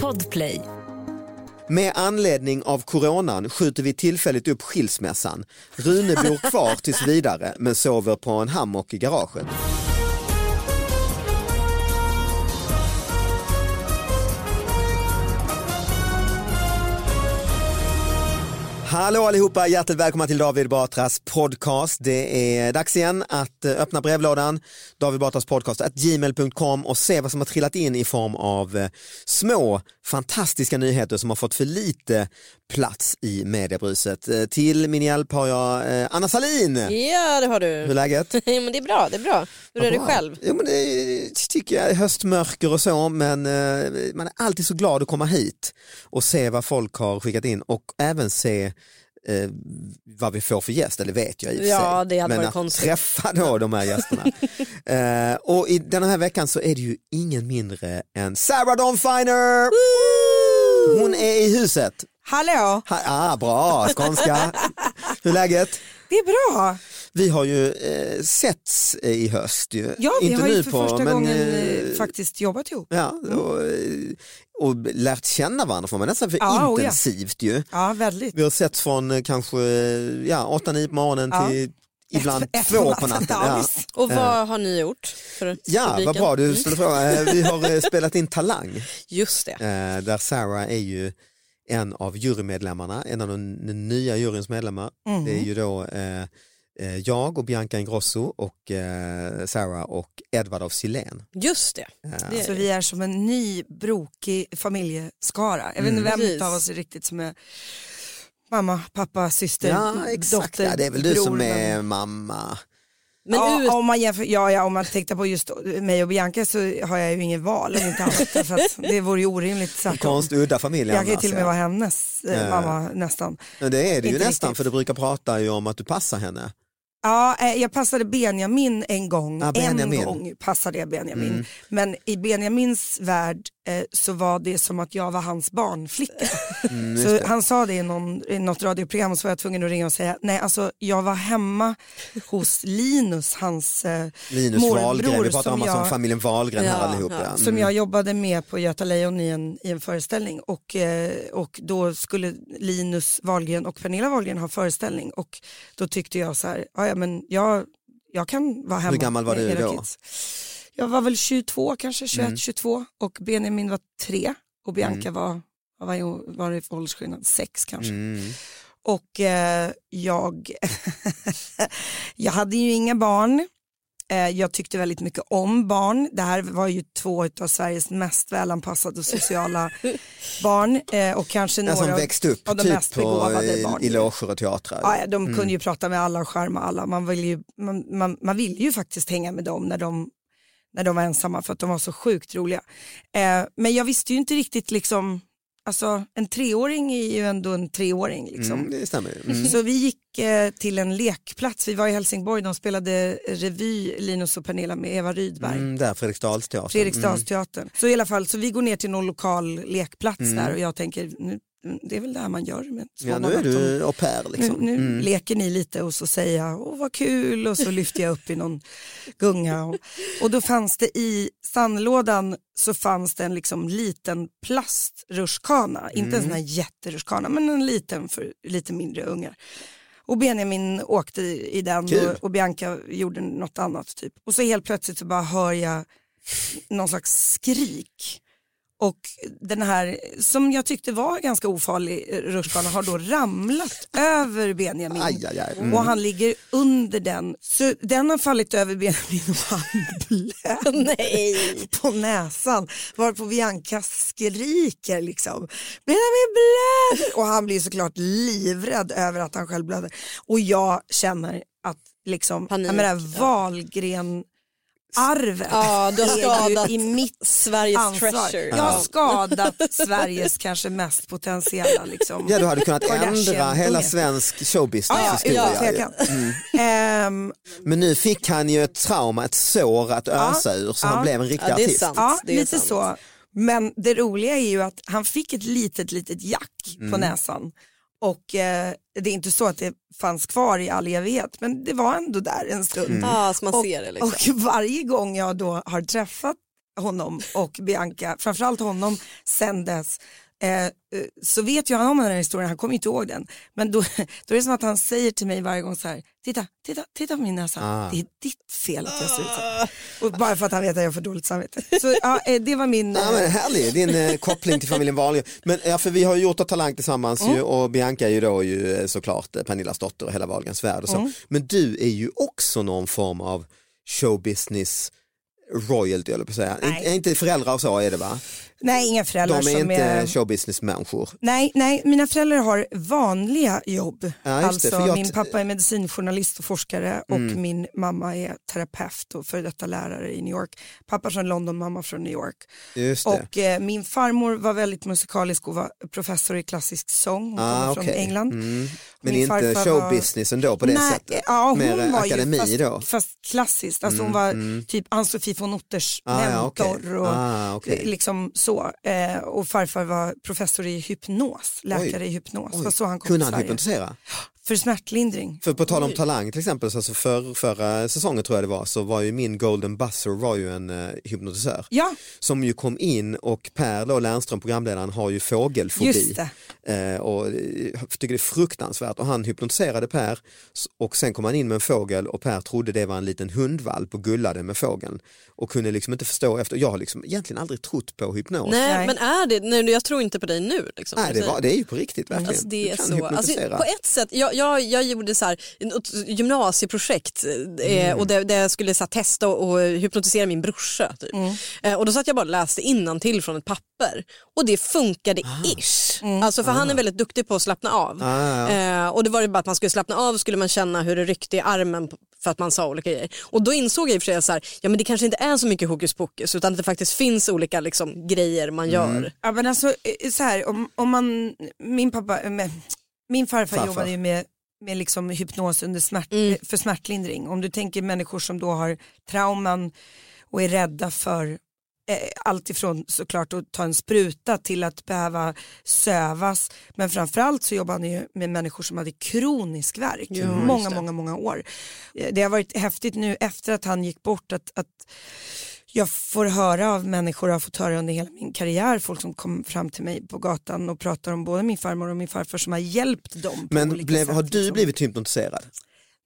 Podplay. Med anledning av coronan skjuter vi tillfälligt upp skilsmässan. Rune bor kvar tills vidare men sover på en hammock i garaget. Hallå allihopa, hjärtligt välkomna till David Batras podcast. Det är dags igen att eh, öppna brevlådan, David Batras podcast, att gmail.com och se vad som har trillat in i form av eh, små fantastiska nyheter som har fått för lite plats i mediebruset. Eh, Till min hjälp har jag Anna Salin. Ja, det har du. Hur är läget? Ja, men det är bra, det är bra. Hur är det Bra. själv? Jo, men det tycker jag, höstmörker och så, men man är alltid så glad att komma hit och se vad folk har skickat in och även se eh, vad vi får för gäst, eller vet jag i och för Ja, sig. det hade men varit konstigt. träffa då de här gästerna. eh, och i den här veckan så är det ju ingen mindre än Sarah Dawn Finer! Hon är i huset. Hallå, Ha, ah, bra, skånska. Hur är läget? det är bra. Vi har ju eh, setts i höst ju. Ja, vi Inte har ju för på, första men, gången eh, eh, faktiskt jobbat ihop. Ja, och, eh, och lärt känna varandra får man nästan för Ja, oh ja. intensivt ju. Ja, väldigt. Vi har sett från eh, kanske eh, ja, 8-9 på morgonen Ja. till ibland Ett- ett två på på natten, ja, Ja. Och vad har ni gjort för ja publiken? vad bra du Mm. ställde frågan. Eh, Vi har eh, spelat in Talang Just det. eh, där Sarah är ju en av jurymedlemmarna, en av de den nya juryns medlemmar. Mhm. Det är ju då eh, eh, jag och Bianca Ingrosso och eh, Sarah och Edvard av Silén. Just det. det Så vi är som en ny brokig familjeskara. Jag vet inte vem Precis. av oss är riktigt som är mamma, pappa, syster, Ja exakt, dotter, ja, det är väl du bror, som men- är mamma. Men ja, ut, om man jämför, ja, ja, om man tänkte på just mig och Bianca så har jag ju inget val inte annat. För att det vore ju orimligt. tvärtom. Konst udda familj Jag kan ju till och med ja. vara hennes eh, Ja. mamma nästan. Men det är det ju Inte nästan riktigt. för du brukar prata ju om att du passar henne. Ja, eh, jag passade Benjamin en gång. Ja, Benjamin. En gång passade jag Benjamin. Mm. Men i Benjamins värld eh, så var det som att jag var hans barnflicka. Mm, så han sa det i, någon, i något radioprogram och så var jag tvungen att ringa och säga nej alltså jag var hemma hos Linus, hans eh, Linus morbror Wahlgren, vi pratar som om alltså jag- familjen Wahlgren här Ja, allihop. ja. Ja. som Mm. jag jobbade med på Göta Lejon i en, i en föreställning och, eh, och då skulle Linus Wahlgren och Pernilla Wahlgren ha föreställning och då tyckte jag så här, "Ja, men jag, jag kan vara hemma Hur gammal var du då? kids." Jag var väl 22 kanske, 21, Mm. 22 och Benjamin var tre och Bianca var, vad var, det för åldersskillnad, sex kanske. Mm. Och eh, jag, jag hade ju inga barn. Eh, jag tyckte väldigt mycket om barn. Det här var ju två av Sveriges mest välanpassade sociala barn eh, och kanske några som av- växt upp av de typ mest på, begåvade i, barn. i loger och teatrar. Ja, de Mm. kunde ju prata med alla och charma alla. Man vill ju, man, man, man vill ju faktiskt hänga med dem när de, när de var ensamma för att de var så sjukt roliga. Eh, men jag visste ju inte riktigt liksom alltså en treåring är ju ändå en treåring. Liksom. Mm, det stämmer. Mm. Så vi gick eh, till en lekplats, vi var i Helsingborg, de spelade revy, Linus och Pernilla med Eva Rydberg. Mm, där, Fredriksdalsteatern. Fredriksdalsteatern. Så i alla fall, så vi går ner till någon lokal lekplats Mm. där och jag tänker, nu, det är väl det här man gör med små Ja, nu är du au pair liksom. nu, nu Mm. leker ni lite och så säger jag, åh vad kul och så lyfter jag upp i någon gunga. Och, och då fanns det i sandlådan så fanns det en liksom liten plastrutschkana, inte en sån här jätterutschkana men en liten för lite mindre ungar. Och Benjamin åkte i den Kul. och, och Bianca gjorde något annat typ. Och så helt plötsligt så bara hör jag någon slags skrik. Och den här, som jag tyckte var ganska ofarlig eh, rutschkana har då ramlat över Benjamin. Aj, aj, aj. Mm. Och han ligger under den. Så den har fallit över Benjamin och han blöder på näsan. Varpå Bianca skriker liksom. Benjamin blöder! Och han blir såklart livrädd över att han själv blöder. Och jag känner att liksom, Panik, jag menar, ja. Wahlgren arvet Ja, du har skadat i mitt Sveriges ansvar. treasure. Jag har skadat Sveriges kanske mest potentiella liksom. Ja, du hade kunnat ändra hela svensk showbusiness Ja, ja, ju. tvekan. Ehm, Men nu fick han ju ett trauma, ett sår att ösa ur så han ja. blev en riktig Ja, det är artist. sant. ja, det är lite sant. så. Men det roliga är ju att han fick ett litet, litet jack på Mm. näsan. Och eh, det är inte så att det fanns kvar i all evighet, men det var ändå där en stund. Mm. Ja, så man och, ser det liksom. och varje gång jag då har träffat honom och Bianca, framförallt honom sen dess, eh, eh, så vet ju han om den här historien, han kommer inte ihåg den. Men då, då är det som att han säger till mig varje gång så här, titta, titta, titta på min näsa, Ah. det är ditt fel att jag ser ut så. Och bara för att han vet att jag får dåligt samvete. Så ja, eh, det var min... Ja, men härlig, din eh, koppling till familjen Wahlgren. Men ja, för vi har ju gjort Talang tillsammans Mm. ju, och Bianca är ju då ju såklart Pernillas dotter och hela Wahlgrens värld och så. Mm. Men du är ju också någon form av showbusiness royalty eller på att säga. Nej. Inte föräldrar och så är det va? Nej, inga föräldrar De är inte är... showbusiness-människor. Nej, nej, mina föräldrar har vanliga jobb. Ja, det, alltså, jag- min pappa är medicinjournalist och forskare och Mm. min mamma är terapeut och före detta lärare i New York. Pappa från London, mamma från New York. Det. Och eh, min farmor var väldigt musikalisk och var professor i klassisk sång. Hon Ah, kommer från. England. Mm. Men Min inte var- showbusiness ändå på det Nej, sättet? Ja, hon Mer var akademi ju fast, då? fast klassiskt. Alltså Mm, hon var mm. typ Ann-Sofie von Otters Ah, ja, mentor. okej. och, Ah, okej. liksom så. Eh, och farfar var professor i hypnos, läkare Oj. i hypnos. Oj. var så han kom Kunde han hypnotisera? För smärtlindring. För på tal om talang till exempel, så alltså för, förra säsongen tror jag det var, så var ju min golden buzzer var ju en uh, hypnotisör. Ja, Som ju kom in och Per då, Lernström, programledaren, har ju fågelfobi. just det. Eh, och eh, jag tycker det är fruktansvärt och han hypnotiserade Per och sen kom han in med en fågel och Per trodde det var en liten hundvalp och gullade med fågeln och kunde liksom inte förstå efter, jag har liksom egentligen aldrig trott på hypnos. Nej, Nej. men är det, nej, jag tror inte på dig nu. Liksom, Nej, det, var, det är ju på riktigt verkligen. Alltså det är så, alltså, hypnotisera. på ett sätt, jag, jag, jag gjorde så här, ett gymnasieprojekt eh, Mm. och där, där jag skulle så här, testa och, och hypnotisera min brorsa. Typ. Mm. Eh, och då satt jag bara och läste till från ett papper och det funkade ish. Alltså för han är väldigt duktig på att slappna av. Ah, ja. Eh, och det var ju bara att man skulle slappna av skulle man känna hur det ryckte i armen för att man sa olika grejer. Och då insåg jag i och för sig så här, ja men det kanske inte är så mycket hokus pokus utan att det faktiskt finns olika liksom, grejer man Mm. gör. Ja, men alltså, eh, så här, om, om man, min pappa, med, min farfar, Farfar. jobbade ju med, med liksom hypnos under smärt, Mm. för smärtlindring. Om du tänker människor som då har trauman och är rädda för eh, allt ifrån såklart att ta en spruta till att behöva sövas. Men framförallt så jobbar han ju med människor som hade kronisk värk just många, många, många år. Eh, Det har varit häftigt nu efter att han gick bort att, att jag får höra av människor och har fått höra under hela min karriär, folk som kom fram till mig på gatan och pratar om både min farmor och min farfar som har hjälpt dem. Men blev, sätt, har du liksom. blivit hypnotiserad?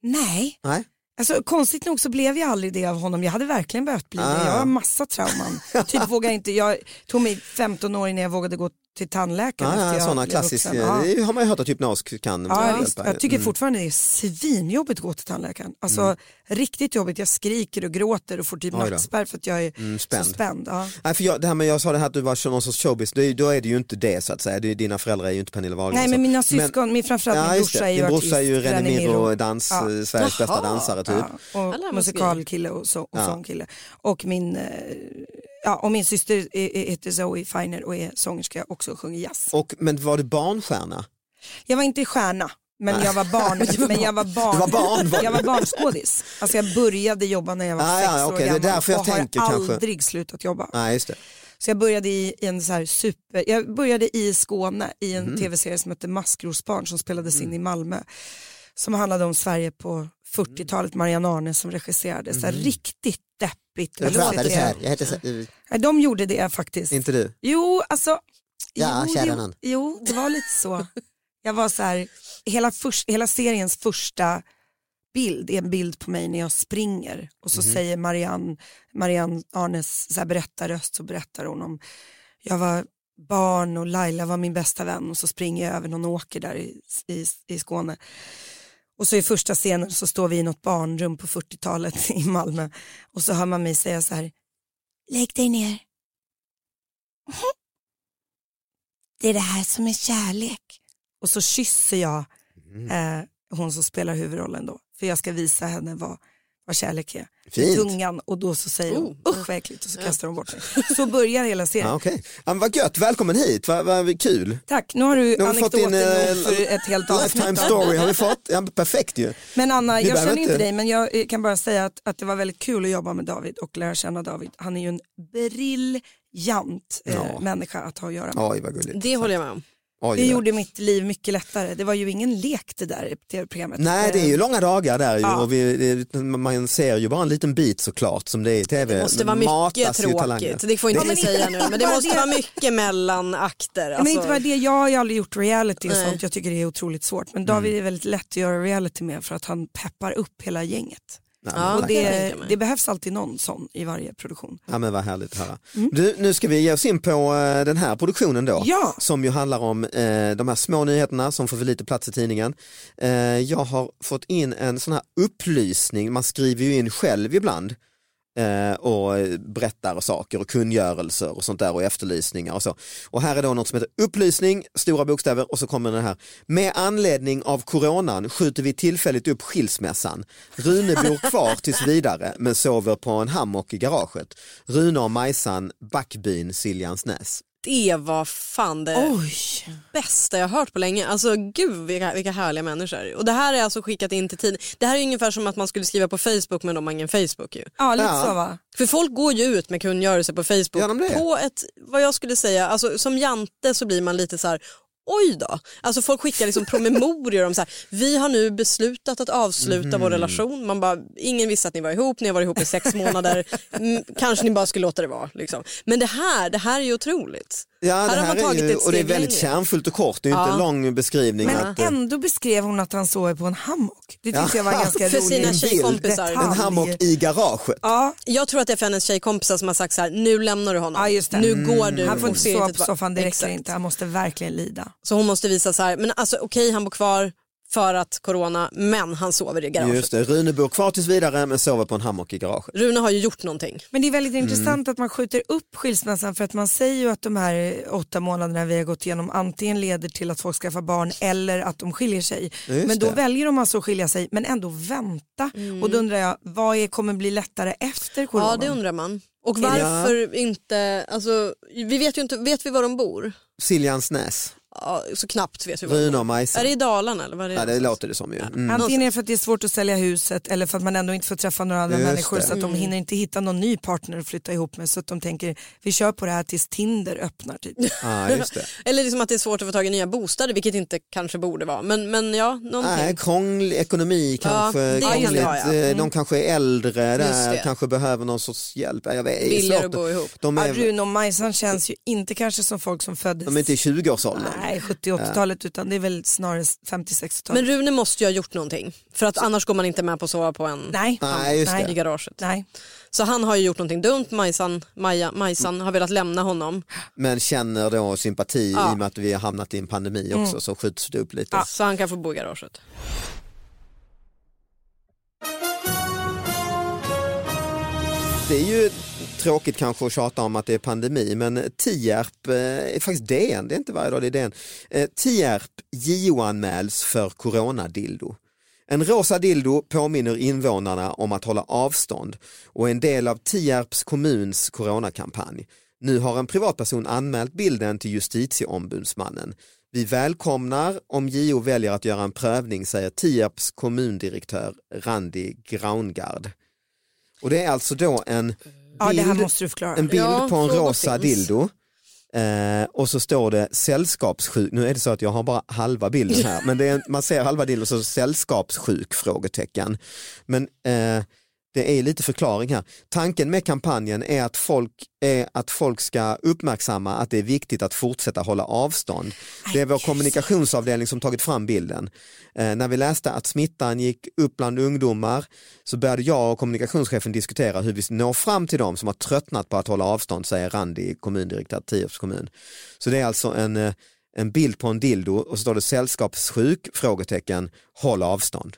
Nej, Nej. alltså, konstigt nog så blev jag aldrig det av honom. Jag hade verkligen behövt bli det. Ah. Jag har massa trauman. typ vågar inte, jag tog mig 15 år innan jag vågade gå till tandläkaren. Ja, ja, jag sådana klassiska, det har man ju hört att hypnos kan Ja, hjälpa. visst. Jag tycker Mm. fortfarande det är svinjobbigt att gå till tandläkaren. Alltså riktigt jobbigt, jag skriker och gråter och får typ Oj då. nackspärr för att jag är Mm, så spänd. spänd. Ja. Nej, för jag, det här med jag sa det här att du var någon sorts showbiz, det är, då är det ju inte det så att säga. Det är, dina föräldrar är ju inte Pernilla Wahlgren. Nej men mina syskon, min, framförallt ja, min brorsa är ju Din artist. brorsa är ju René Miro, dans, Ja. eh, Sveriges bästa dansare typ. Ja, och musikalkille och, så, och Ja. sångkille. Och min eh, ja, och min syster heter Zoe Feiner och är sångerska också och sjunger jazz. Och, men var du barnstjärna? Jag var inte stjärna, men jag var barn. men jag var barn. Var barn, var jag var barnskådis. Alltså jag började jobba när jag var Ah, sex ja, år okej, det är gammal därför jag och tänker har kanske. aldrig slutat jobba. Nej, just det. Så jag började i, en så här super, jag började i Skåne i en Mhm. tv-serie som hette Maskrosbarn som spelades Mm. in i Malmö. Som handlade om Sverige på 40-talet, Marianne Arne som regisserade. Så här riktigt deppigt. Jag pratade så här, jag heter så, Nej, de gjorde det faktiskt. inte du? Jo, alltså. Ja, jo, jo, jo, det var lite så. Jag var så här, hela, först, hela seriens första bild är en bild på mig när jag springer och så säger Marianne, Marianne Arnes så här berättarröst så berättar hon om jag var barn och Laila var min bästa vän och så springer jag över någon åker där i, i, i Skåne. Och så i första scenen så står vi i något barnrum på 40-talet i Malmö och så hör man mig säga så här, lägg dig ner. Det är det här som är kärlek. Och så kysser jag Mm. eh, hon som spelar huvudrollen då. För jag ska visa henne vad, vad kärlek är. Fint. Tungan och då så säger Oh. usch vad äckligt och så kastar hon bort mig. Så börjar hela serien. Ja, men vad gött, välkommen hit, vad, vad kul. Tack, nu har du Nu har fått anekdoter in, nog eh, för ett helt Lifetime avsnitt. story har vi fått, ja, perfekt ju. Men Anna, Vi jag känner inte dig men jag eh, kan bara säga att, att det var väldigt kul att jobba med David och lära känna David. Han är ju en briljant eh, Ja. människa att ha att göra med. Oj vad gulligt. Det håller jag med om. Oj, Det gjorde mitt liv mycket lättare. Det var ju ingen lek det där tv-programmet. Nej det är ju långa dagar där Ja. och vi, det, man ser ju bara en liten bit såklart som det är i tv. Det måste Men vara mycket tråkigt. Det får inte men vi säga nu. Men det måste det- vara mycket mellan akter. Ja, men inte Alltså, bara det, jag har ju aldrig gjort reality och sånt, jag tycker det är otroligt svårt. Men Mm. David är väldigt lätt att göra reality med för att han peppar upp hela gänget. Ja, Ja, och det, det behövs alltid någon sån i varje produktion. Ja men vad härligt att höra. Mm. Du, nu ska vi ge oss in på eh, den här produktionen då. Ja. Som ju handlar om eh, de här små nyheterna som får för lite plats i tidningen. Eh, jag har fått in en sån här upplysning, man skriver ju in själv ibland eh, och berättar saker och kungörelser och sånt där och efterlysningar och så. Och här är då något som heter upplysning, stora bokstäver och så kommer den här. Med anledning av coronan skjuter vi tillfälligt upp skilsmässan. Rune bor kvar tills vidare men sover på en hammock i garaget. Rune och Majsan, Backbyn, Siljansnäs det var fan det Oj! bästa jag hört på länge. Alltså gud vilka, vilka härliga människor. Och det här är alltså skickat in till tid. Det här är ungefär som att man skulle skriva på Facebook men de har ingen Facebook ju. Ja, lite Ja. så va? För folk går ju ut med kungörelser på Facebook det? på ett, vad jag skulle säga, alltså som jante så blir man lite så här Oj då, alltså folk skickar liksom promemorior om så här, vi har nu beslutat att avsluta Mhm. vår relation. Man bara, ingen visste att ni var ihop, ni har varit ihop i sex månader, mm, kanske ni bara skulle låta det vara. Liksom. Men det här, det här är ju otroligt. Ja, Här det här är ju, och det är väldigt längre. kärnfullt och kort, det är ju inte Ja. en lång beskrivning. Men att, eh, ändå beskrev hon att han sover på en hammock. Det tyckte Ja. jag var ganska För roligt. sina bild. tjejkompisar. en hammock i garaget. Ja, Jag tror att det är för hennes tjejkompisar som har sagt så här, nu lämnar du honom. Ja, just det. Nu går du. han får och inte sova inte på tillbaka." soffan, det räcker Exakt. inte. Han måste verkligen lida. Så hon måste visa så här, men alltså okej han bor kvar för att corona, men han sover i garaget. Just det, Rune bor kvar tills vidare men sover på en hammock i garaget. Rune har ju gjort någonting. Men det är väldigt Mm. intressant att man skjuter upp skilsmässan för att man säger ju att de här åtta månaderna vi har gått igenom antingen leder till att folk skaffar barn eller att de skiljer sig. Just men då det. väljer de alltså att skilja sig men ändå vänta. Och då undrar jag, vad är, kommer bli lättare efter corona? Ja det undrar man. Och varför inte, alltså vi vet ju inte, vet vi var de bor? Siljansnäs, Ja, så knappt vet vi var de Rune bor. och Majsan. Är det i Dalarna eller vad är det? Ja, det låter det som ju. Mm. Antingen är det för att det är svårt att sälja huset eller för att man ändå inte får träffa några andra Just människor det. så att de hinner inte hitta någon ny partner att flytta ihop med så att de tänker vi kör på det här tills Tinder öppnar typ. Ja, just det. Eller liksom att det är svårt att få tag i nya bostäder vilket inte kanske borde vara. Men, men ja, någonting. Nej, krånglig ekonomi kanske, det kan det krångligt, vara, ja. eh, de kanske är äldre där, det. kanske behöver någon sorts hjälp. Jag vet, det är Billigare att gå ihop. De Ja, är, Rune och Majsan känns ju inte kanske som folk som föddes de är inte i 20-årsåldern. Nej, 70-80-talet utan det är väl snarare 50-60-talet. Men Rune måste ju ha gjort någonting. För att annars går man inte med på att sova på en nej, Nej, just nej, i garaget. nej. Så han har ju gjort någonting dumt. Majsan, Maja, Majsan har velat lämna honom. Men känner då sympati Ja. i och med att vi har hamnat i en pandemi också så skjuts det upp lite. Så han kan få bo i garaget. Det är ju tråkigt kanske att tjata om att det är pandemi men Tierp, eh, är faktiskt DN, det är inte varje dag det är DN. Eh, Tierp JO-anmäls för coronadildo. En rosa dildo påminner invånarna om att hålla avstånd och är en del av Tierps kommuns coronakampanj. Nu har en privatperson anmält bilden till justitieombudsmannen. Vi välkomnar om JO väljer att göra en prövning, säger Tierps kommundirektör Randi Graungard. Och det är alltså då en Ja, det här måste du förklara. en bild Ja, på en rosa finns. dildo. Eh, och så står det sällskapssjuk, nu är det så att jag har bara halva bilden här, men det är, man ser halva bilden och så sällskapssjuk frågetecken. Men eh, det är lite förklaring här. Tanken med kampanjen är att, folk, är att folk ska uppmärksamma att det är viktigt att fortsätta hålla avstånd. Det är vår kommunikationsavdelning som tagit fram bilden. Eh, när vi läste att smittan gick upp bland ungdomar så började jag och kommunikationschefen diskutera hur vi når fram till dem som har tröttnat på att hålla avstånd, säger Randi, kommundirektör Tierps kommun. Så det är alltså en, eh, en bild på en dildo och så står det sällskapssjuk? Frågetecken, håll avstånd.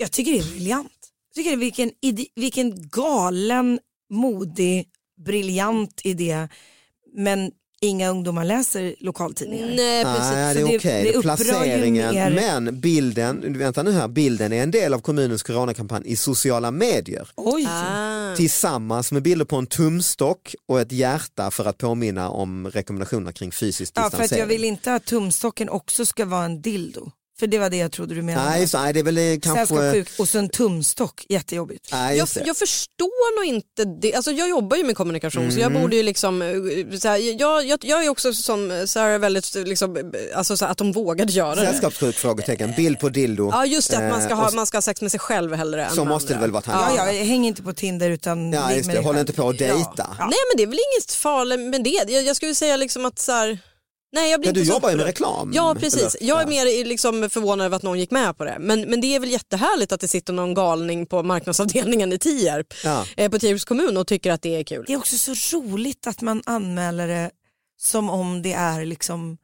Jag tycker det är briljant. Jag tycker det är vilken, vilken galen, modig, briljant idé. Men inga ungdomar läser lokaltidningar. Nej precis. Nej, det är okej, det ju placeringen. mer- Men bilden, vänta nu här, bilden är en del av kommunens coronakampanj i sociala medier. Oj, Ah. Tillsammans med bilder på en tumstock och ett hjärta för att påminna om rekommendationerna kring fysisk ja, för distansering. att jag vill inte att tumstocken också ska vara en dildo. För det var det jag trodde du menade. Nej, så, nej, det är väl eh, kanske... Sällskapssjuk och så en tumstock, jättejobbigt. Nej, Jag, jag förstår nog inte det. Alltså jag jobbar ju med kommunikation så jag Mm. borde ju liksom, eh, så här, jag, jag, jag är också som Sarah väldigt, liksom, alltså så här, att de vågade göra det. Sällskapssjuk frågetecken, bild på dildo. Ja just det, att man ska, Eh, ha, man ska ha sex med sig själv hellre Så måste det väl vara Ja, tanken? ja, häng inte på Tinder utan Ja, just det. Håll inte på att dejta. Ja. Nej men det är väl inget farligt med det. Jag, jag skulle säga liksom att så här, nej jag blir Men du inte så jobbar ju med reklam. Ja precis, eller? jag är Ja. mer liksom förvånad över att någon gick med på det. Men, men det är väl jättehärligt att det sitter någon galning på marknadsavdelningen i Tierp, Ja. eh, på Tierps kommun och tycker att det är kul. Det är också så roligt att man anmäler det som om det är liksom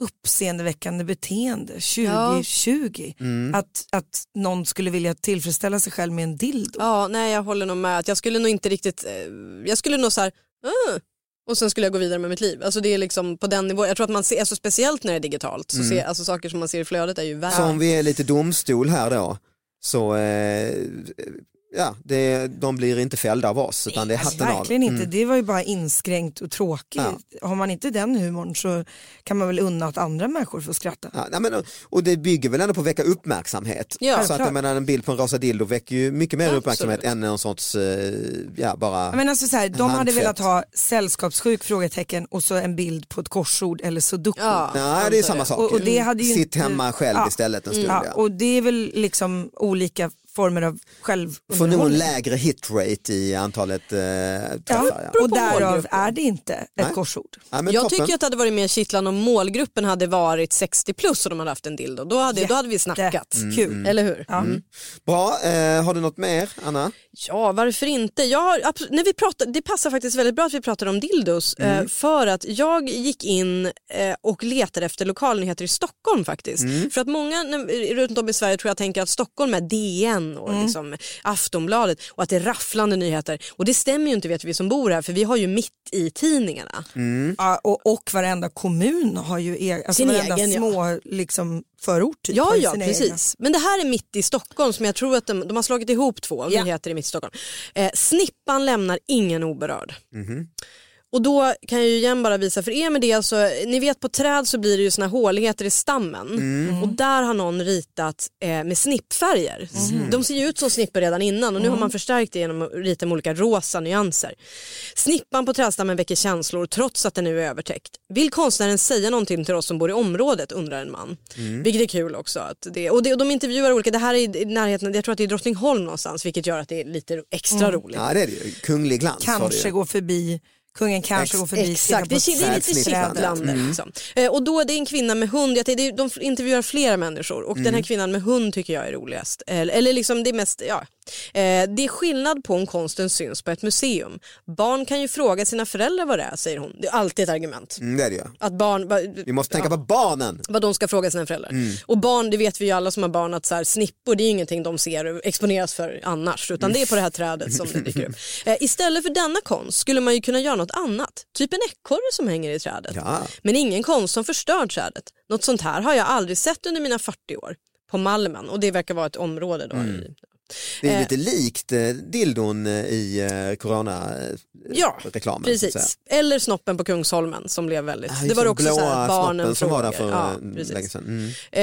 uppseendeväckande beteende 2020. Mm. Att, att någon skulle vilja tillfredsställa sig själv med en dildo. Ja, nej jag håller nog med. Att jag skulle nog inte riktigt, eh, jag skulle nog så här, "Ah", och sen skulle jag gå vidare med mitt liv. Alltså det är liksom på den nivån. Jag tror att man ser, alltså speciellt när det är digitalt, så ser, alltså saker som man ser i flödet är ju värre. Så om vi är lite domstol här då, så eh, ja, det, de blir inte fällda av oss utan det är Alltså, hatten av. verkligen inte, det var ju bara inskränkt och tråkigt. Har man inte den humorn så kan man väl unna att andra människor får skratta. Ja, nej, men, och det bygger väl ändå på att väcka uppmärksamhet. Ja, så att jag menar, en bild på en rosa dildo väcker ju mycket mer Absolut. uppmärksamhet än någon sorts, eh, ja bara, Men alltså så här, de hade handtvätt. velat ha sällskapssjuk frågetecken och så en bild på ett korsord eller sudoku. Ja, nej det är samma sak. Och, och det hade ju Sitt inte... hemma själv Ja. istället en stund. Ja, Ja, och det är väl liksom olika former av Får nog en självunderhållning. lägre hitrate i antalet eh, träffar. Ja. Ja, och därav är det inte ett Nej. korsord. Ja, men jag toppen. tycker att det hade varit mer kittlande om målgruppen hade varit 60 plus och de hade haft en dildo. Då hade, då hade vi snackat. Mm, Kul. Eller hur? Ja. Bra, eh, har du något mer Anna? Ja, varför inte? Jag har, när vi pratar, det passar faktiskt väldigt bra att vi pratar om dildos eh, för att jag gick in eh, och letade efter lokalnyheter i Stockholm faktiskt. För att många när- runt om i Sverige tror jag tänker att Stockholm är DN och liksom Aftonbladet och att det är rafflande nyheter. Och det stämmer ju inte vet vi som bor här för vi har ju mitt i tidningarna. Ja, och, och varenda kommun har ju er, alltså Sin varenda egen, ja. små liksom, förort. Typ, Ja, ja precis. egna. Men det här är mitt i Stockholm som jag tror att de, de har slagit ihop två Ja. nyheter i mitt i Stockholm. Eh, snippan lämnar ingen oberörd. Och då kan jag ju igen bara visa för er med det, alltså, ni vet på träd så blir det ju såna håligheter i stammen Mm. och där har någon ritat eh, med snippfärger. De ser ju ut som snipper redan innan och nu har man förstärkt det genom att rita med olika rosa nyanser. Snippan på trädstammen väcker känslor trots att den nu är övertäckt. Vill konstnären säga någonting till oss som bor i området undrar en man. Vilket är kul också. Att det, och, det, och de intervjuar olika, det här är i närheten, jag tror att det är Drottningholm någonstans vilket gör att det är lite extra roligt. Ja det är det ju, kunglig glans Kanske ju. gå förbi, kungen kanske Ex- går förbi. Exakt, det, är- det är lite kittlande. Mm. Liksom. Eh, och då det är en kvinna med hund, jag tänkte, de intervjuar flera människor och Mm. den här kvinnan med hund tycker jag är roligast. Eller, eller liksom det är mest, ja. Eh, det är skillnad på om konsten syns på ett museum. Barn kan ju fråga sina föräldrar vad det är, säger hon. Det är alltid ett argument. Mm, det är det ju. Att barn, va- Vi måste tänka ja, på barnen. vad de ska fråga sina föräldrar. Mm. Och barn, det vet vi ju alla som har barn att så här, snippor det är ingenting de ser och exponeras för annars utan det är på det här trädet som det dyker upp. Eh, istället för denna konst skulle man ju kunna göra något annat. Typ en ekorre som hänger i trädet. Ja. Men ingen konst som förstör trädet. Något sånt här har jag aldrig sett under mina 40 år på Malmen och det verkar vara ett område då. Mm. I, Det är Eh. lite likt eh, dildon eh, i eh, corona-reklamen. ja, precis. Eller snoppen på Kungsholmen som blev väldigt, Ah, det var den också så här, barnen som var där för. Ja, länge sedan. Mm. Eh,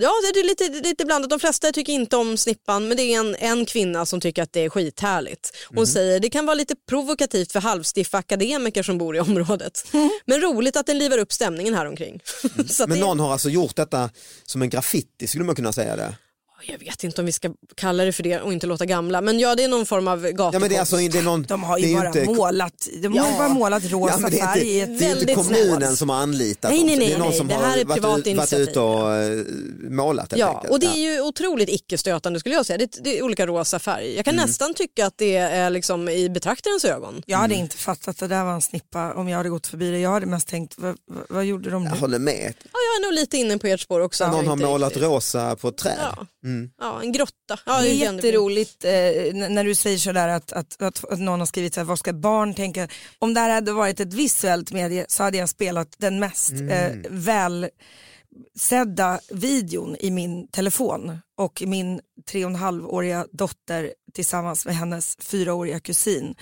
ja, det är lite, lite blandat. De flesta tycker inte om snippan men det är en, en kvinna som tycker att det är skithärligt. Hon Mhm. säger det kan vara lite provokativt för halvstiffa akademiker som bor i området. Men roligt att den livar upp stämningen här omkring. Men det, någon har alltså gjort detta som en graffiti, skulle man kunna säga det? Jag vet inte om vi ska kalla det för det och inte låta gamla men ja det är någon form av gatukonst. Ja men det är alltså det är någon, De har det är ju bara inte, målat, de har ju Ja. bara målat rosa Ja, men det är färg inte, det är inte kommunen snällt. som har anlitat Nej, dem. nej, det är nej, någon nej, som det här har är varit, privat varit ute och eh, målat helt Ja, enkelt. och det är ju otroligt icke-stötande skulle jag säga. Det, det är olika rosa färger. Jag kan Mm. nästan tycka att det är liksom i betraktarens ögon. Jag hade Mm. inte fattat att det där var en snippa om jag hade gått förbi det. Jag hade mest tänkt, vad, vad, gjorde de nu? Jag håller med. Ja, jag är nog lite inne på ert spår också. Någon har målat riktigt- rosa på ett träd. Ja. Mm. ja, en grotta. Ja, det är jätteroligt eh, när du säger sådär att, att, att, att någon har skrivit så här, vad ska barn tänka? Om det här hade varit ett visuellt medie så hade jag spelat den mest eh, väl sedda videon i min telefon och min tre och en halvåriga dotter tillsammans med hennes fyraåriga kusin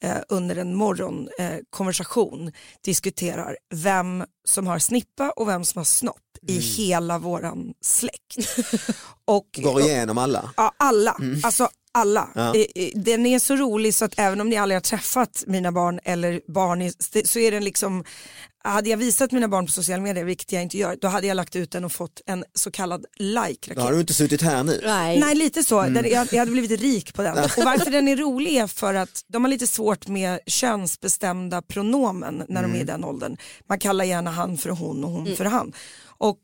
eh, under en morgonkonversation eh, diskuterar vem som har snippa och vem som har snopp i hela våran släkt. och, Går igenom alla. Ja, alla. Alltså alla. Ja. Den är så rolig så att även om ni aldrig har träffat mina barn eller barn så är den liksom, hade jag visat mina barn på sociala medier, vilket jag inte gör, då hade jag lagt ut den och fått en så kallad Då har like-raket. du inte suttit här nu. Nej. Nej lite så, Den- jag, jag hade blivit rik på den. Och varför den är rolig är för att de har lite svårt med könsbestämda pronomen när de är i den åldern. Man kallar gärna han för hon och hon för han. Och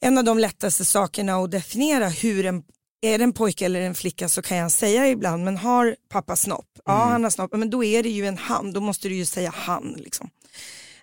en av de lättaste sakerna att definiera hur en är det en pojke eller en flicka så kan jag säga ibland, men har pappa snopp? Ja, han har snopp, men då är det ju en han, då måste du ju säga han. Liksom.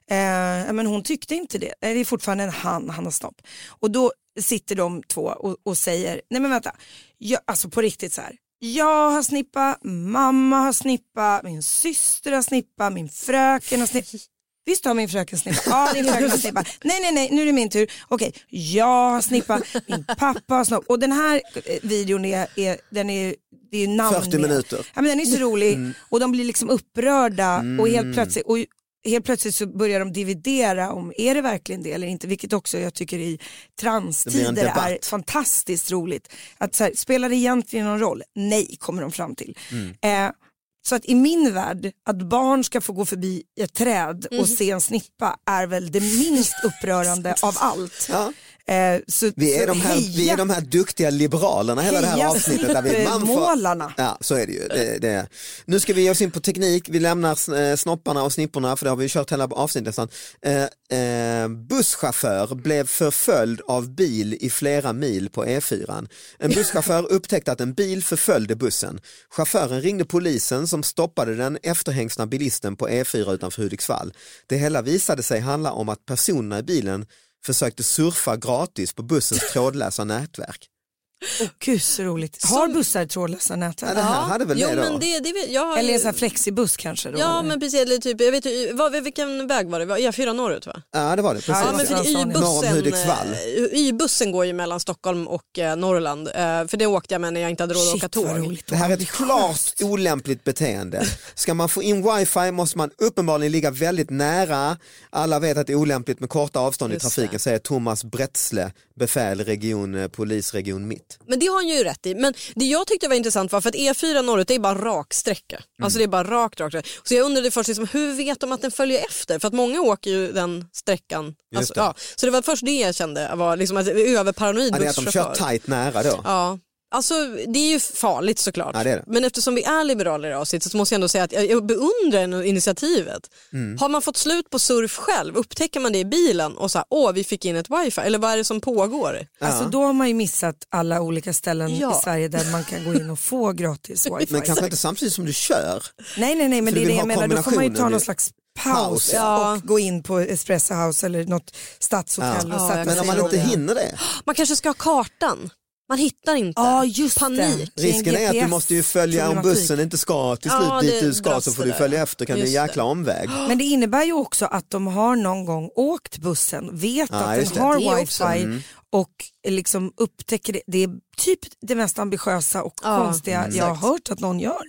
Eh, men hon tyckte inte det, det är fortfarande en han, han har snopp. Och då sitter de två och, och säger, nej men vänta, jag, alltså på riktigt så här. Jag har snippa, mamma har snippa, min syster har snippa, min fröken har snippa. Visst har min fröken snippa? Ja, din fröken har snippa. Nej, nej, nej, nu är det min tur. Okej, jag har snippa, min pappa har snopp. Och den här eh, videon är, är, den är, det är namn 40 med. minuter. Ja, men den är så rolig och de blir liksom upprörda och helt Mm. plötsligt, och helt plötsligt så börjar de dividera om är det verkligen det eller inte, vilket också jag tycker i transtider är fantastiskt roligt. Att så här, spelar det egentligen någon roll? Nej, kommer de fram till. Mm. Eh, så att i min värld, att barn ska få gå förbi ett träd Mm. och se en snippa är väl det minst upprörande av allt. Ja. Eh, så, Vi är, så de här, vi är de här duktiga liberalerna hela det här avsnittet. Där vi, man får, ja, så är det ju. Det, det. Nu ska vi ge oss in på teknik, vi lämnar eh, snopparna och snipporna för det har vi kört hela avsnittet nästan. Eh, eh, busschaufför blev förföljd av bil i flera mil på E4. En busschaufför upptäckte att en bil förföljde bussen. Chauffören ringde polisen som stoppade den efterhängsna bilisten på E4 utanför Hudiksvall. Det hela visade sig handla om att personerna i bilen försökte surfa gratis på bussens trådlösa nätverk. Gud så roligt. Har bussar trådlösa Ja, nätverk? det här hade väl jo, det då? men det, det vet, jag har, Eller en sån här flexibuss kanske? Då, Ja eller? men precis, eller typ, jag vet vad, vilken väg var det? Var E4 norrut va? Ja det var det, precis. Ja, men för Y-bussen, eh, Y-bussen går ju mellan Stockholm och eh, Norrland. Eh, för det åkte jag med när jag inte hade råd att åka Shit tåg. roligt. Det här är ett klart olämpligt beteende. Ska man få in wifi måste man uppenbarligen ligga väldigt nära. Alla vet att det är olämpligt med korta avstånd Just i trafiken, säger Thomas Bretsle, befäl region, polisregion Mitt. Men det har han ju rätt i. Men det jag tyckte var intressant var för att E4 norrut det är bara rak sträcka. Alltså det är bara rakt, rakt. Så jag undrade först liksom, hur vet de att den följer efter? För att många åker ju den sträckan. Alltså, det. ja. Så det var först det jag kände var liksom att överparanoid Ja, det är att de kör tajt nära då. Ja. Alltså det är ju farligt såklart. Ja, det det. Men eftersom vi är liberaler i avsnitt så måste jag ändå säga att jag, beundrar initiativet. Mm. Har man fått slut på surf själv, upptäcker man det i bilen och så här, åh vi fick in ett wifi, eller vad är det som pågår? Alltså då har man ju missat alla olika ställen Ja. i Sverige där man kan gå in och få gratis wifi. Men kanske inte samtidigt som du kör. Nej nej nej men För det du är det jag menar, då får man ju ta någon slags paus ja. och gå in på Espresso House eller något stadshotell Ja. och Ja, Men om man inte hinner det. Man kanske ska ha kartan, man hittar inte. Ja just Panik. det. Det Risken är att du måste ju följa om bussen inte ska till slut Ja, dit det du ska så får det du följa ja. efter, kan bli en jäkla omväg. Men det innebär ju också att de har någon gång åkt bussen, vet Ja, att den det. har Det wifi. Mm. och liksom upptäcker det. Det är typ det mest ambitiösa och Ja, konstiga jag har hört att någon gör.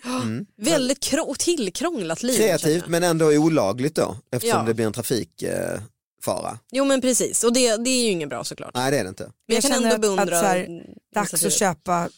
Väldigt krå- och tillkrånglat liv. Kreativt men ändå olagligt då eftersom Ja. det blir en trafikfara. Jo men precis, och det, det är ju inget bra såklart. Nej det är det inte. Men jag, kan känner ändå att- beundra att så här, Dags att köpa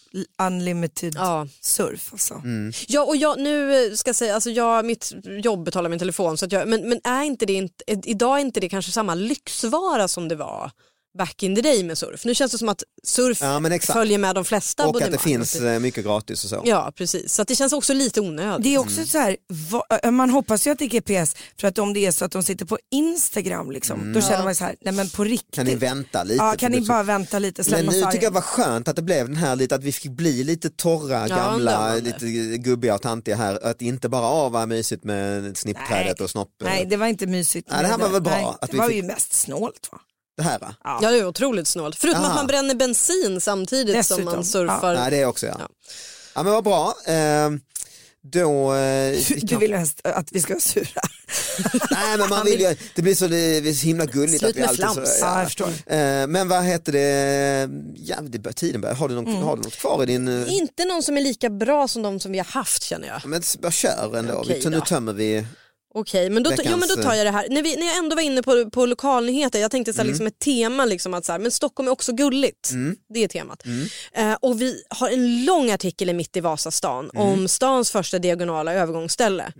unlimited Ja. surf. Alltså. Mm. Ja och jag, nu ska jag säga, alltså jag, mitt jobb betalar min telefon så att jag, men, men är inte det inte, idag är inte det kanske samma lyxvara som det var back in the day med surf. Nu känns det som att surf Ja, följer med de flesta Och att det finns eh, mycket gratis och så. Ja precis, så att det känns också lite onödigt. Det är också så här, va, man hoppas ju att det är GPS för att om det är så att de sitter på Instagram liksom, då känner man så här, nej men på riktigt. Kan ni vänta lite? Ja, kan ni bara vänta lite, Men nu tycker jag det var skönt att det blev den här lite att vi fick bli lite torra, Ja, gamla, lite gubbiga och tantiga här. Att inte bara, ah vad mysigt med snippträdet och snopp. Nej det var inte mysigt. Nej, det här var väl bra Nej, att det vi var fick- ju mest snålt va? Det här va? Ja. Ja det är otroligt snålt. Förutom Aha. att man bränner bensin samtidigt Dessutom. som man surfar. Nej det också ja. Ja. Ja, men vad bra. Eh, då, eh, Du kan- vill mest att vi ska vara sura. Nej men man vill ju, det blir så, det är så himla gulligt Slut att vi med alltid så, flams. Ja, jag förstår. Eh, Men vad heter det, ja det bör, tiden börjar, har du, någon, Mm. har du något kvar i din, eh, Inte någon som är lika bra som de som vi har haft känner jag. men bara kör ändå, Okej vi, nu då. tömmer vi, Okej, men, då, Veckans, jo, men då tar jag det här. När, vi, när jag ändå var inne på, på lokalnyheter, jag tänkte så här, Mm. liksom ett tema, liksom att så här, men Stockholm är också gulligt. Det är temat. Mm. Eh, och vi har en lång artikel i Mitt i Vasastan Mm. om stans första diagonala övergångsställe.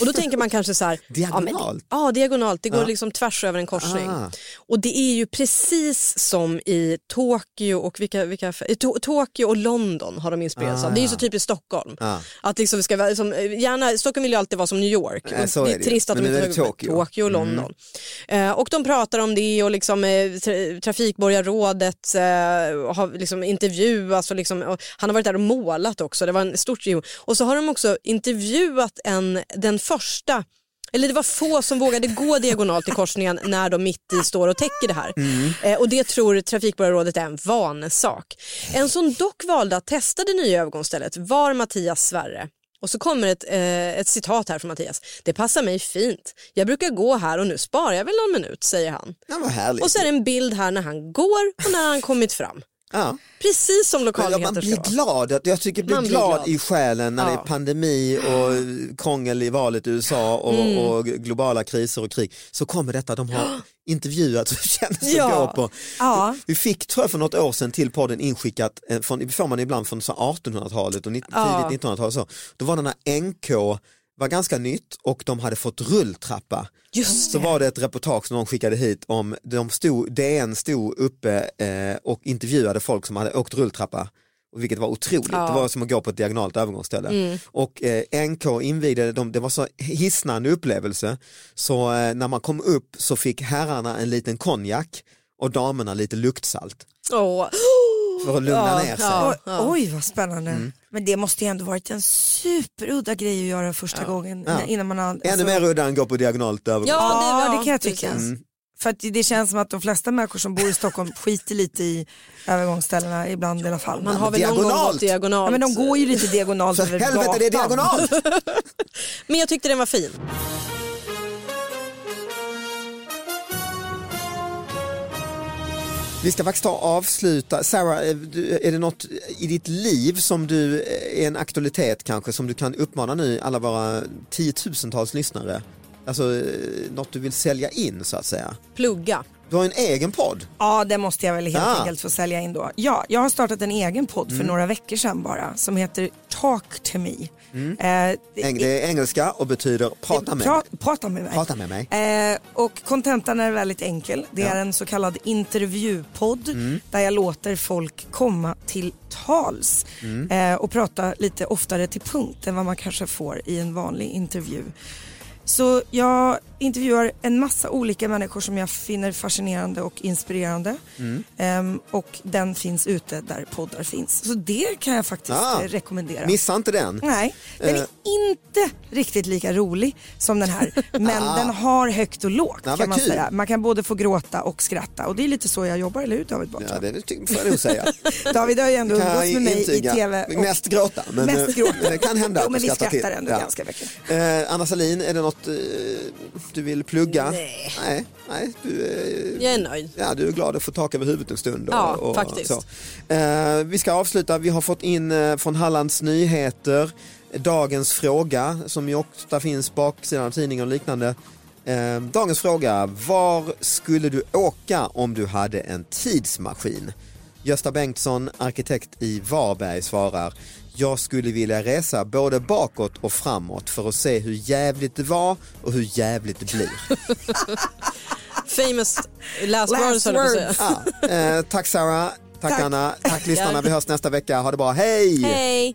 Och då tänker man kanske så här, Ja, men, Diagonalt? ja, diagonalt. Det går Ja. liksom tvärs över en korsning. Ah. Och det är ju precis som i Tokyo och, vilka, vilka, to, Tokyo och London har de inspirerats Ah, av. Det är ju så typiskt Stockholm. Ja. Att liksom vi ska, som, gärna, Stockholm vill ju alltid vara som New York. Så det är trist att de inte tagit Tokyo. Mm. Tokyo och London. Eh, och de pratar om det och liksom, eh, tra trafikborgarrådet eh, har liksom intervjuats och, liksom, och han har varit där och målat också. Det var en stort Och så har de också intervjuat en, den första eller det var få som vågade gå diagonalt i korsningen när de mitt i står och täcker det här. Eh, och det tror Trafikborgarrådet är en vanesak. En som dock valde att testa det nya övergångsstället var Mattias Sverre. Och så kommer ett, eh, ett citat här från Mattias. Det passar mig fint. Jag brukar gå här och nu sparar jag väl någon minut, säger han. ja vad härligt. Och så är det en bild här när han går och när han kommit fram. Ja. Precis som ja, man lokalnyheter blir glad, jag tycker blir Man blir glad, i själen när det Ja. är pandemi och krångel i valet i USA och, Mm. och globala kriser och krig. Så kommer detta, de har intervjuat och känns att Ja. gå på. Ja. Vi fick tror jag för något år sedan till podden inskickat, eh, från, det får man ibland från så 1800-talet och 19, Ja. tidigt 1900-tal. Så. Då var det när NK var ganska nytt och de hade fått rulltrappa. Just Så var det ett reportage som de skickade hit om, de stod, DN stod uppe eh, och intervjuade folk som hade åkt rulltrappa. Vilket var otroligt, Ja. det var som att gå på ett diagonalt övergångsställe. Och eh, NK invigde dem, det var så hisnande upplevelse så eh, när man kom upp så fick herrarna en liten konjak och damerna lite luktsalt Åh. För att lugna ner sig. ja. Oj, oj vad spännande. Men det måste ju ändå varit en superudda grej att göra första gången Ja. innan man har... Ännu alltså- mer udda än gå på diagonalt övergång. Ja, Ja, var- det kan jag tycka. precis. För att det känns som att de flesta människor som bor i Stockholm skiter lite i övergångsställena ibland i alla fall. Man har väl någon gång diagonalt. gått diagonalt. Ja, men de går ju lite diagonalt För över helvete det är gatan. diagonalt! Men jag tyckte den var fin. Vi ska faktiskt ta och avsluta. Sarah, eh, är det något i ditt liv som du eh, är en aktualitet kanske som du kan uppmana nu alla våra tiotusentals lyssnare? Alltså eh, något du vill sälja in så att säga. Plugga. Du har en egen podd. Ja, det måste jag väl helt Ja. enkelt få sälja in då. Ja, jag har startat en egen podd Mm. för några veckor sedan bara som heter Talk to me. Eh, Eng- det- Mm. Det är engelska och betyder prata med pra- mig. Prata med mig. Prata med mig. Eh, och kontentan är väldigt enkel. Det är en så kallad intervjupodd Mm. där jag låter folk komma till tals Mm. eh, och prata lite oftare till punkt än vad man kanske får i en vanlig intervju. Så jag intervjuar en massa olika människor som jag finner fascinerande och inspirerande. Mm. Ehm, och den finns ute där poddar finns. Så det kan jag faktiskt Ah. eh, rekommendera. Missa inte den. Nej, den är Eh. inte riktigt lika rolig som den här. Men den har högt och lågt Ja, kan man kul. säga. Man kan både få gråta och skratta och det är lite så jag jobbar, eller hur David Batra? Ja, det får jag nog säga. David har ju ändå umgåtts med mig intyga. i TV. och- Mest gråta. Men Mest eh, gråta. det kan hända Jo, men vi skrattar till. ändå ganska mycket. Eh, Anna Salin, är det något eh, du vill plugga? Nej. Nej, nej du, eh, Jag är nöjd. Ja, du är glad att få tak över huvudet en stund. Och, Ja, och, faktiskt. Så. Eh, vi ska avsluta, vi har fått in eh, från Hallands Nyheter dagens fråga som ju ofta finns baksidan av tidningen och liknande. Dagens fråga, var skulle du åka om du hade en tidsmaskin? Gösta Bengtsson, arkitekt i Varberg svarar jag skulle vilja resa både bakåt och framåt för att se hur jävligt det var och hur jävligt det blir. Famous last, Last words words. Ja, eh, tack Sarah, tack, Tack. Anna, tack lyssnarna. Vi hörs nästa vecka. Ha det bra, hej! Hej!